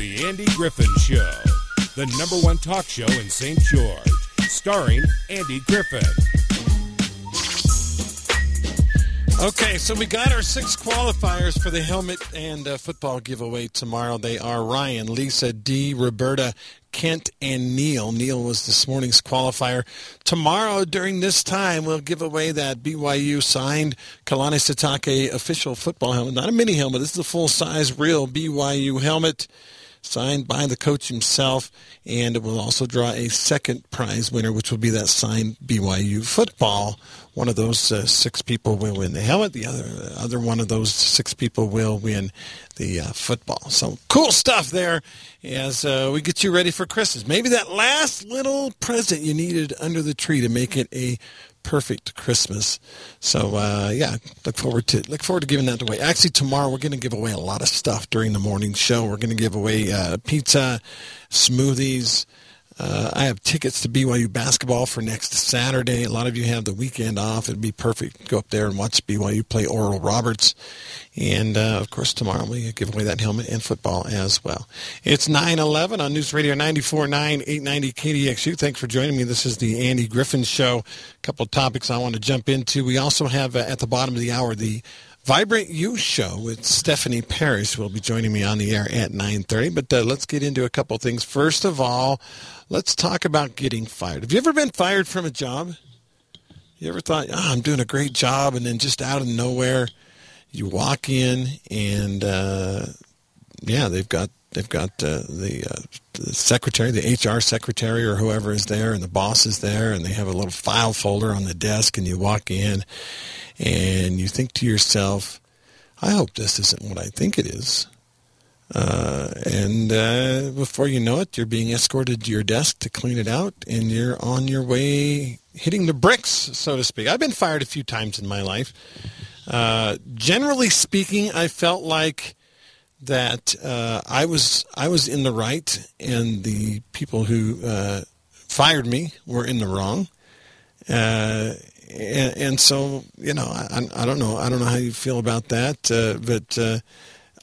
The Andy Griffin Show, the number one talk show in St. George, starring Andy Griffin. Okay, so we got our six qualifiers for the helmet and uh, football giveaway tomorrow. They are Ryan, Lisa, D, Roberta, Kent, and Neil. Neil was this morning's qualifier. Tomorrow, during this time, we'll give away that BYU signed Kalani Sitake official football helmet. Not a mini helmet. This is a full-size, real BYU helmet signed by the coach himself, and it will also draw a second prize winner, which will be that signed BYU football. One of those uh, six people will win the helmet. The other other one of those six people will win the uh, football. So cool stuff there as uh, we get you ready for Christmas. Maybe that last little present you needed under the tree to make it a perfect Christmas. So uh, yeah, look forward to look forward to giving that away. Actually, tomorrow we're going to give away a lot of stuff during the morning show. We're going to give away uh, pizza, smoothies. Uh, I have tickets to BYU basketball for next Saturday. A lot of you have the weekend off. It'd be perfect. To go up there and watch BYU play Oral Roberts. And, uh, of course, tomorrow we give away that helmet and football as well. It's 9-11 on News Radio 94.9, 890 KDXU. Thanks for joining me. This is the Andy Griffin Show. A couple of topics I want to jump into. We also have, uh, at the bottom of the hour, the Vibrant Youth Show with Stephanie Parrish will be joining me on the air at 9.30. But uh, let's get into a couple things. First of all, let's talk about getting fired. Have you ever been fired from a job? You ever thought, oh, I'm doing a great job, and then just out of nowhere, you walk in and, uh, yeah, they've got they've got uh, the, uh, the secretary, the HR secretary, or whoever is there, and the boss is there, and they have a little file folder on the desk, and you walk in, and you think to yourself, I hope this isn't what I think it is. Uh, and uh, before you know it, you're being escorted to your desk to clean it out, and you're on your way hitting the bricks, so to speak. I've been fired a few times in my life. Uh, generally speaking, I felt like that uh, I was I was in the right, and the people who uh, fired me were in the wrong. Uh, and, and, so, you know, I, I, don't know. I don't know how you feel about that, uh, but uh,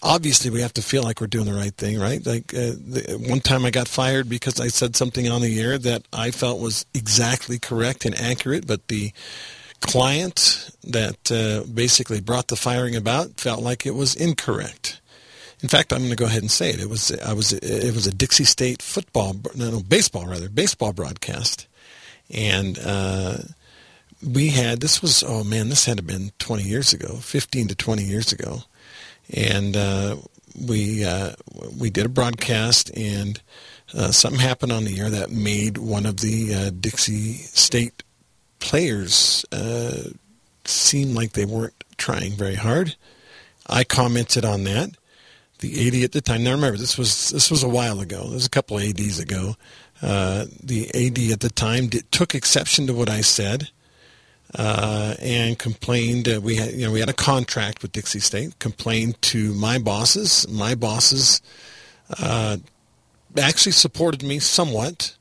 obviously we have to feel like we're doing the right thing, right? Like uh, the, one time I got fired because I said something on the air that I felt was exactly correct and accurate, but the client that basically brought the firing about felt like it was incorrect. In fact, I'm going to go ahead and say it. It was I was it was a Dixie State football no, no baseball rather baseball broadcast, and uh, we had this was oh man this had to been 20 years ago 15 to 20 years ago and uh, we uh, we did a broadcast and uh, something happened on the air that made one of the uh, Dixie State players uh, seem like they weren't trying very hard. I commented on that. The AD at the time. Now remember, this was this was a while ago. This was a couple of ADs ago. Uh, the AD at the time did, took exception to what I said uh, and complained. Uh, we had, you know, we had a contract with Dixie State. Complained to my bosses. My bosses uh, actually supported me somewhat,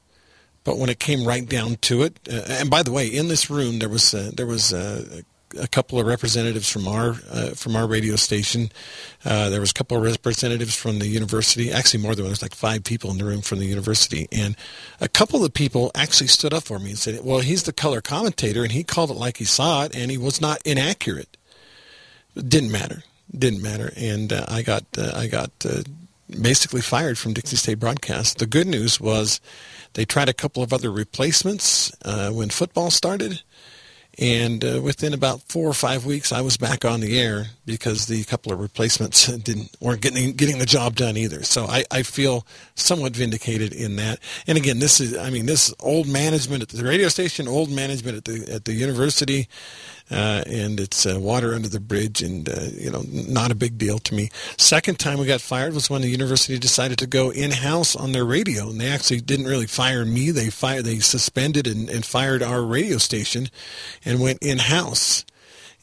but when it came right down to it, uh, and by the way, in this room there was uh, there was uh, a couple of representatives from our uh, from our radio station. Uh, there was a couple of representatives from the university. Actually, more than there was like five people in the room from the university, and a couple of the people actually stood up for me and said, "Well, he's the color commentator, and he called it like he saw it, and he was not inaccurate. It didn't matter. Didn't matter." And uh, I got uh, I got uh, basically fired from Dixie State Broadcast. The good news was they tried a couple of other replacements uh, when football started and uh, within about four or five weeks, I was back on the air because the couple of replacements didn't weren't getting getting the job done either. So I, I feel somewhat vindicated in that. And again, this is I mean this old management at the radio station, old management at the at the university uh, and it's uh, water under the bridge, and uh, you know, not a big deal to me. Second time we got fired was when the university decided to go in house on their radio, and they actually didn't really fire me. They fired, they suspended and, and fired our radio station, and went in house.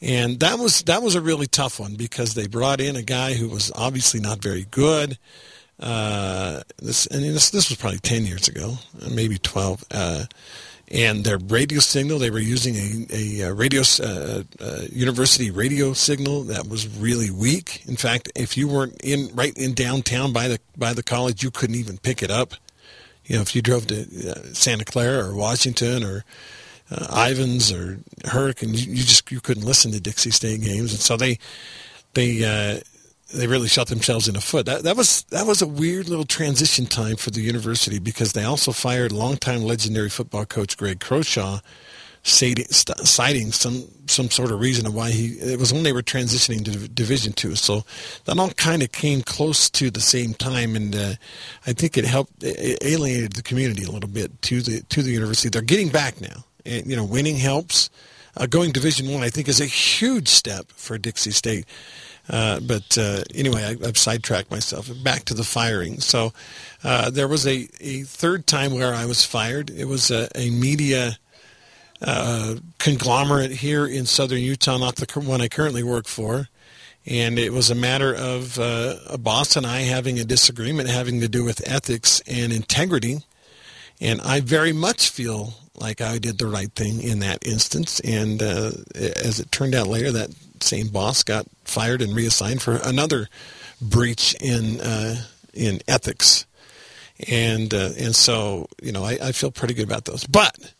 And that was that was a really tough one because they brought in a guy who was obviously not very good. Uh, this and this this was probably ten years ago, maybe twelve. Uh, and their radio signal they were using a, a, radio uh, uh, university radio signal that was really weak in fact if you weren't in right in downtown by the by the college you couldn't even pick it up you know if you drove to uh, Santa Clara or Washington or uh, Ivins or Hurricane you, you, just you couldn't listen to Dixie State games and so they they uh, they really shot themselves in the foot. That, that was that was a weird little transition time for the university because they also fired longtime legendary football coach Greg Croshaw, citing some some sort of reason of why he. It was when they were transitioning to Division two, so that all kind of came close to the same time, and uh, I think it helped it alienated the community a little bit to the to the university. They're getting back now, and you know, winning helps. Uh, going Division One, I, I think, is a huge step for Dixie State. Uh, but uh, anyway, I, have sidetracked myself. Back to the firing. So uh, there was a, a third time where I was fired. It was a, a media uh, conglomerate here in southern Utah, not the one I currently work for. And it was a matter of uh, a boss and I having a disagreement having to do with ethics and integrity. And I very much feel like I did the right thing in that instance. And uh, as it turned out later, that same boss got fired and reassigned for another breach in uh, in ethics, and uh, and so you know I, I feel pretty good about those. But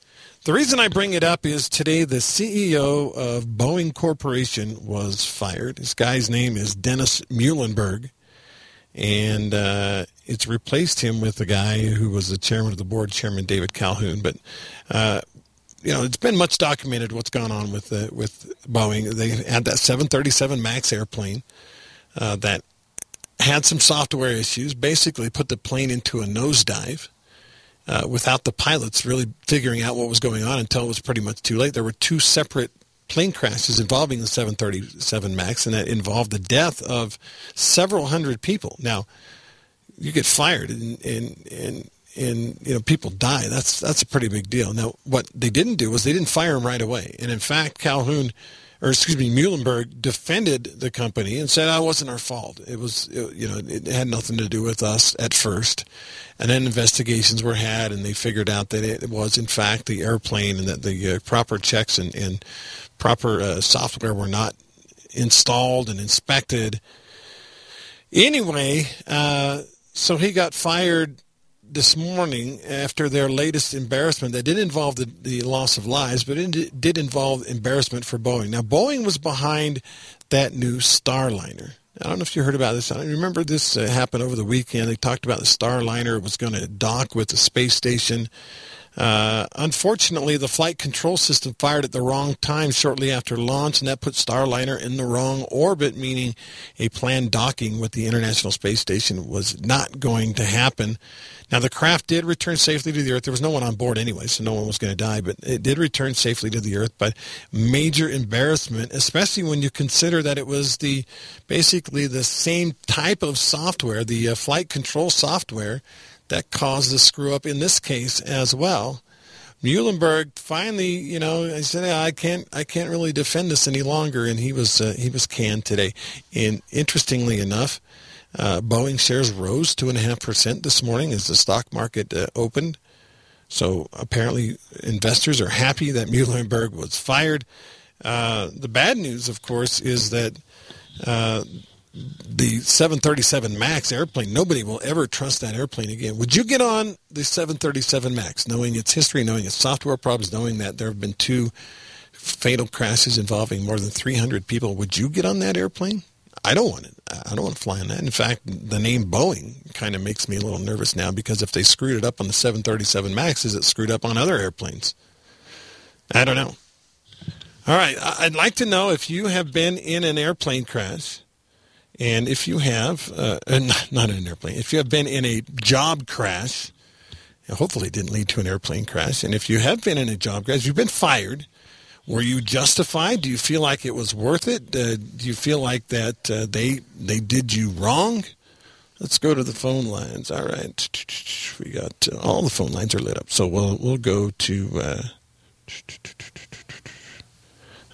the reason I bring it up is today the CEO of Boeing Corporation was fired. This guy's name is Dennis Muilenburg, and uh, it's replaced him with a guy who was the chairman of the board, Chairman David Calhoun. But uh, you know, it's been much documented what's gone on with the, with Boeing. They had that 737 Max airplane uh, that had some software issues. Basically, put the plane into a nosedive uh, without the pilots really figuring out what was going on until it was pretty much too late. There were two separate plane crashes involving the 737 Max, and that involved the death of several hundred people. Now, you get fired, and, and, and and you know people die. That's that's a pretty big deal. Now, what they didn't do was they didn't fire him right away. And in fact, Calhoun, or excuse me, Muilenburg defended the company and said, "I oh, wasn't our fault. It was it, you know it had nothing to do with us at first. And then investigations were had, and they figured out that it was in fact the airplane, and that the uh, proper checks and, and proper uh, software were not installed and inspected. Anyway, uh, so he got fired this morning after their latest embarrassment that didn't involve the, the loss of lives, but it did involve embarrassment for Boeing. Now, Boeing was behind that new Starliner. I don't know if you heard about this. I remember this uh, happened over the weekend. They talked about the Starliner was going to dock with the space station uh, unfortunately, the flight control system fired at the wrong time shortly after launch, and that put Starliner in the wrong orbit, meaning a planned docking with the International Space Station was not going to happen. Now, the craft did return safely to the Earth. There was no one on board anyway, so no one was going to die, but it did return safely to the Earth. But major embarrassment, especially when you consider that it was the basically the same type of software, the uh, flight control software that caused the screw up in this case as well. Muilenburg finally, you know, I said I can't, I can't really defend this any longer, and he was, uh, he was canned today. And interestingly enough, uh, Boeing shares rose two and a half percent this morning as the stock market uh, opened. So apparently, investors are happy that Muilenburg was fired. Uh, the bad news, of course, is that uh, the 737 MAX airplane, nobody will ever trust that airplane again. Would you get on the 737 MAX, knowing its history, knowing its software problems, knowing that there have been two fatal crashes involving more than 300 people? Would you get on that airplane? I don't want it. I don't want to fly on that. In fact, the name Boeing kind of makes me a little nervous now because if they screwed it up on the 737 MAX, is it screwed up on other airplanes? I don't know. All right. I'd like to know if you have been in an airplane crash and if you have, uh, not in an airplane, if you have been in a job crash, hopefully it didn't lead to an airplane crash, and if you have been in a job crash, you've been fired, were you justified? Do you feel like it was worth it? Uh, do you feel like that uh, they they did you wrong? Let's go to the phone lines. All right, we got uh, all the phone lines are lit up, so we'll we'll go to. Uh,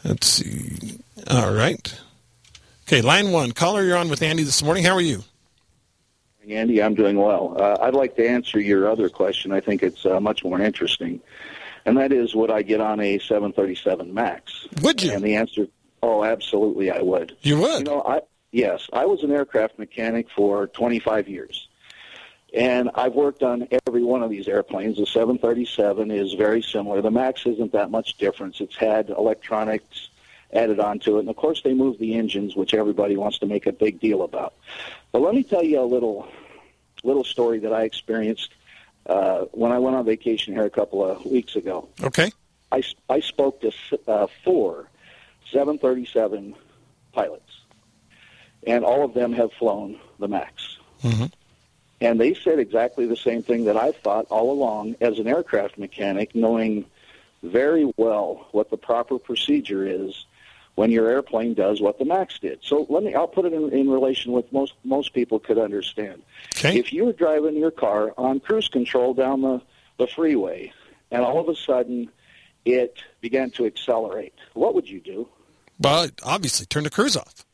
let's see. All right. Okay, line one. Caller, you're on with Andy this morning. How are you? Andy, I'm doing well. Uh, I'd like to answer your other question. I think it's uh, much more interesting. and that is, would I get on a 737 Max? Would you? And the answer, oh, absolutely, I would. You would. You know, I yes, I was an aircraft mechanic for 25 years. And I've worked on every one of these airplanes. The 737 is very similar. The Max isn't that much difference. It's had electronics added onto it. And of course, they move the engines, which everybody wants to make a big deal about. But let me tell you a little, little story that I experienced uh, when I went on vacation here a couple of weeks ago. Okay. I, I spoke to uh, four 737 pilots, and all of them have flown the MAX. Mm-hmm. And they said exactly the same thing that I've thought all along as an aircraft mechanic, knowing very well what the proper procedure is when your airplane does what the Max did. So let me, I'll put it in, in relation with most, most people could understand. Okay. If you were driving your car on cruise control down the, the freeway and all of a sudden it began to accelerate, what would you do? Well, obviously, turn the cruise off.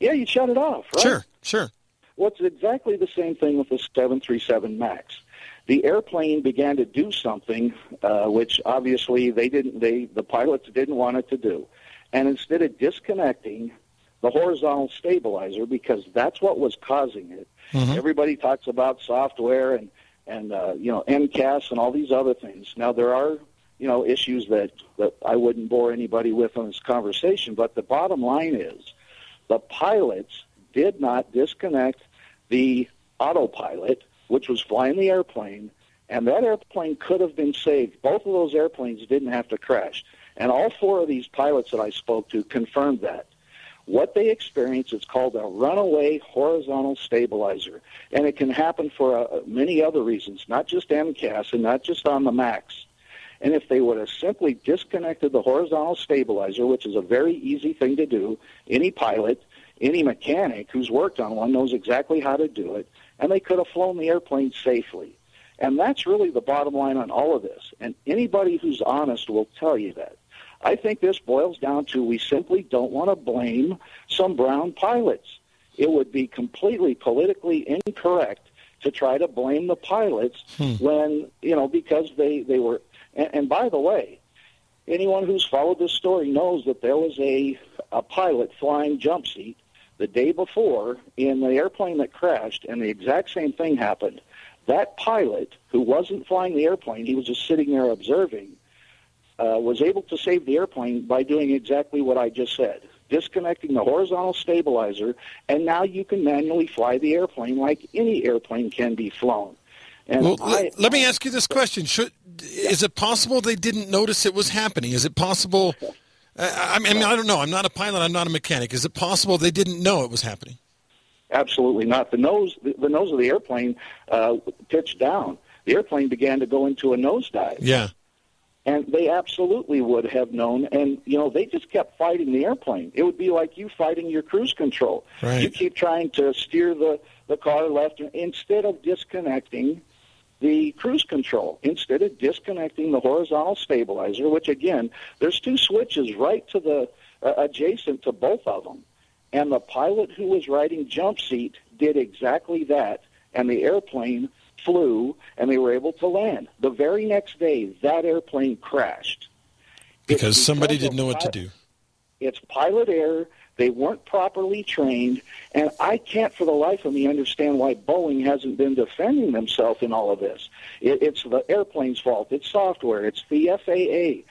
Yeah, you'd shut it off, right? Sure, sure. Well, it's exactly the same thing with the 737 MAX. The airplane began to do something uh, which obviously they didn't. They the pilots didn't want it to do, and instead of disconnecting the horizontal stabilizer because that's what was causing it. Mhm. Everybody talks about software and and uh, you know MCAS and all these other things. Now there are you know issues that that I wouldn't bore anybody with on this conversation, but the bottom line is the pilots did not disconnect the autopilot, which was flying the airplane, and that airplane could have been saved. Both of those airplanes didn't have to crash. And all four of these pilots that I spoke to confirmed that. What they experience is called a runaway horizontal stabilizer, and it can happen for uh, many other reasons, not just MCAS and not just on the MAX. And if they would have simply disconnected the horizontal stabilizer, which is a very easy thing to do, any pilot, any mechanic who's worked on one knows exactly how to do it, and they could have flown the airplane safely. And that's really the bottom line on all of this. And anybody who's honest will tell you that. I think this boils down to we simply don't want to blame some brown pilots. It would be completely politically incorrect to try to blame the pilots Hmm. when, you know, because they, they were. And, and by the way, anyone who's followed this story knows that there was a, a pilot flying jump seat the day before in the airplane that crashed, and the exact same thing happened. That pilot, who wasn't flying the airplane, he was just sitting there observing, uh, was able to save the airplane by doing exactly what I just said disconnecting the horizontal stabilizer, and now you can manually fly the airplane like any airplane can be flown. And Well, I, let, me ask you this question: Should is it possible they didn't notice it was happening? Is it possible? I, I mean, I don't know. I'm not a pilot. I'm not a mechanic. Is it possible they didn't know it was happening? Absolutely not. The nose, the, the nose of the airplane uh, pitched down. The airplane began to go into a nosedive, Yeah. And they absolutely would have known. And you know, they just kept fighting the airplane. It would be like you fighting your cruise control. Right. You keep trying to steer the the car left instead of disconnecting the cruise control. Instead of disconnecting the horizontal stabilizer, which again, there's two switches right to the uh, adjacent to both of them. And the pilot who was riding jump seat did exactly that, and the airplane flew, and they were able to land. The very next day, that airplane crashed. It's Because somebody didn't know what to do. It's pilot error. They weren't properly trained, and I can't for the life of me understand why Boeing hasn't been defending themselves in all of this. It, it's the airplane's fault. It's software. It's the FAA.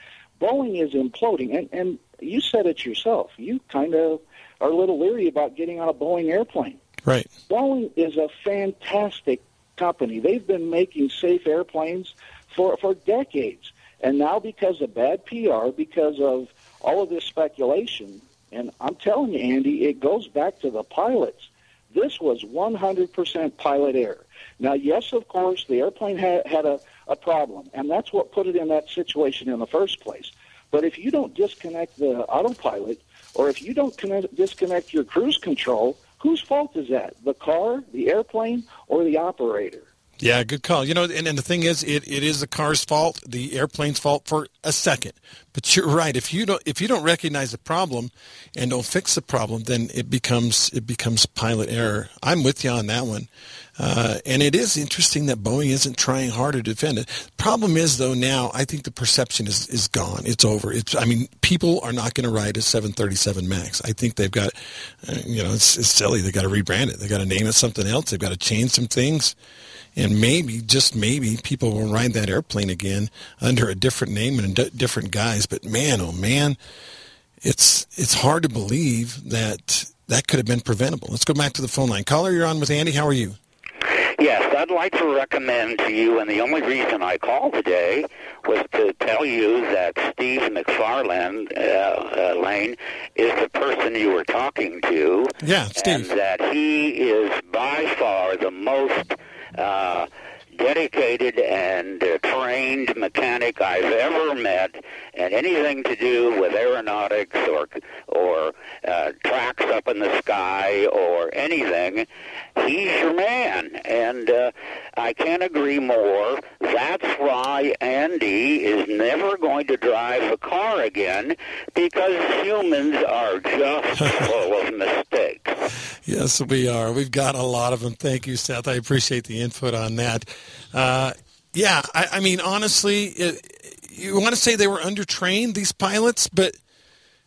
Boeing is imploding, and and you said it yourself. You kind of are a little leery about getting on a Boeing airplane. Right. Boeing is a fantastic company. They've been making safe airplanes for for decades, and now because of bad PR, because of all of this speculation, and I'm telling you, Andy, it goes back to the pilots. This was 100% pilot error. Now, yes, of course, the airplane had, had a, a problem, and that's what put it in that situation in the first place. But if you don't disconnect the autopilot, or if you don't connect, disconnect your cruise control, whose fault is that? The car, the airplane, or the operator? Yeah, good call. You know, and, and the thing is, it, it is the car's fault, the airplane's fault for a second. But you're right. If you don't if you don't recognize the problem and don't fix the problem, then it becomes it becomes pilot error. I'm with you on that one. Uh, and it is interesting that Boeing isn't trying harder to defend it. The problem is, though, now I think the perception is, is gone. It's over. It's, I mean, people are not going to ride a 737 MAX. I think they've got, uh, you know, it's, it's silly. They've got to rebrand it. They've got to name it something else. They've got to change some things. And maybe, just maybe, people will ride that airplane again under a different name and d- different guise. But man, oh man, it's it's hard to believe that that could have been preventable. Let's go back to the phone line. Caller, you're on with Andy. How are you? Yes, I'd like to recommend to you, and the only reason I called today was to tell you that Steve McFarland, uh, uh, Lane, is the person you were talking to. Yeah, Steve. And that he is by far the most uh, dedicated and uh, trained mechanic I've ever met, and anything to do with aeronautics or or uh, tracks up in the sky or anything, he's your man. And uh, I can't agree more. That's why Andy is never going to drive a car again because humans are just full of mistakes. Yes, we are. We've got a lot of them. Thank you, Seth. I appreciate the input on that. Uh, yeah, I, I, mean, honestly, it, you want to say they were undertrained, these pilots, but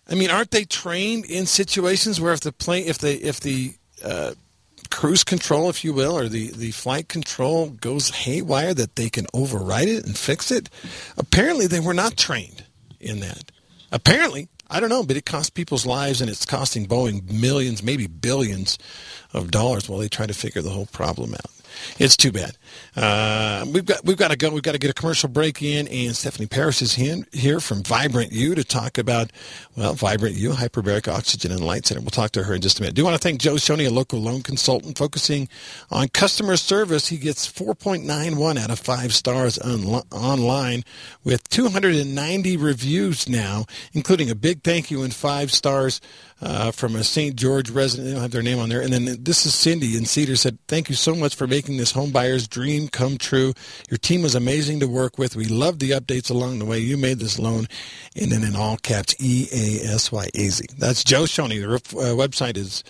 I mean, aren't they trained in situations where if the plane, if the if the uh, cruise control, if you will, or the, the flight control goes haywire, that they can override it and fix it? Apparently, they were not trained in that. Apparently, I don't know, but it costs people's lives and it's costing Boeing millions, maybe billions of dollars while they try to figure the whole problem out. It's too bad. Uh, we've got we've got to go. We've got to get a commercial break in, and Stephanie Paris is here, here from Vibrant U to talk about well, Vibrant U, hyperbaric oxygen and light center. We'll talk to her in just a minute. Do want to thank Joe Shoney, a local loan consultant focusing on customer service. He gets 4.91 out of five stars on, online with 290 reviews now, including a big thank you and five stars uh, from a St. George resident. They don't have their name on there. And then this is Cindy in Cedar said, "Thank you so much for making this home buyer's dream come true. Your team was amazing to work with. We loved the updates along the way. You made this loan." And then in all caps, E A S Y A Z. That's Joe Shoney. The uh, website is.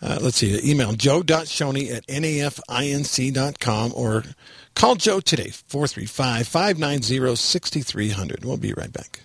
Uh, let's see, email joe.shoney at nafinc.com or call Joe today, 435 590 6300. We'll be right back.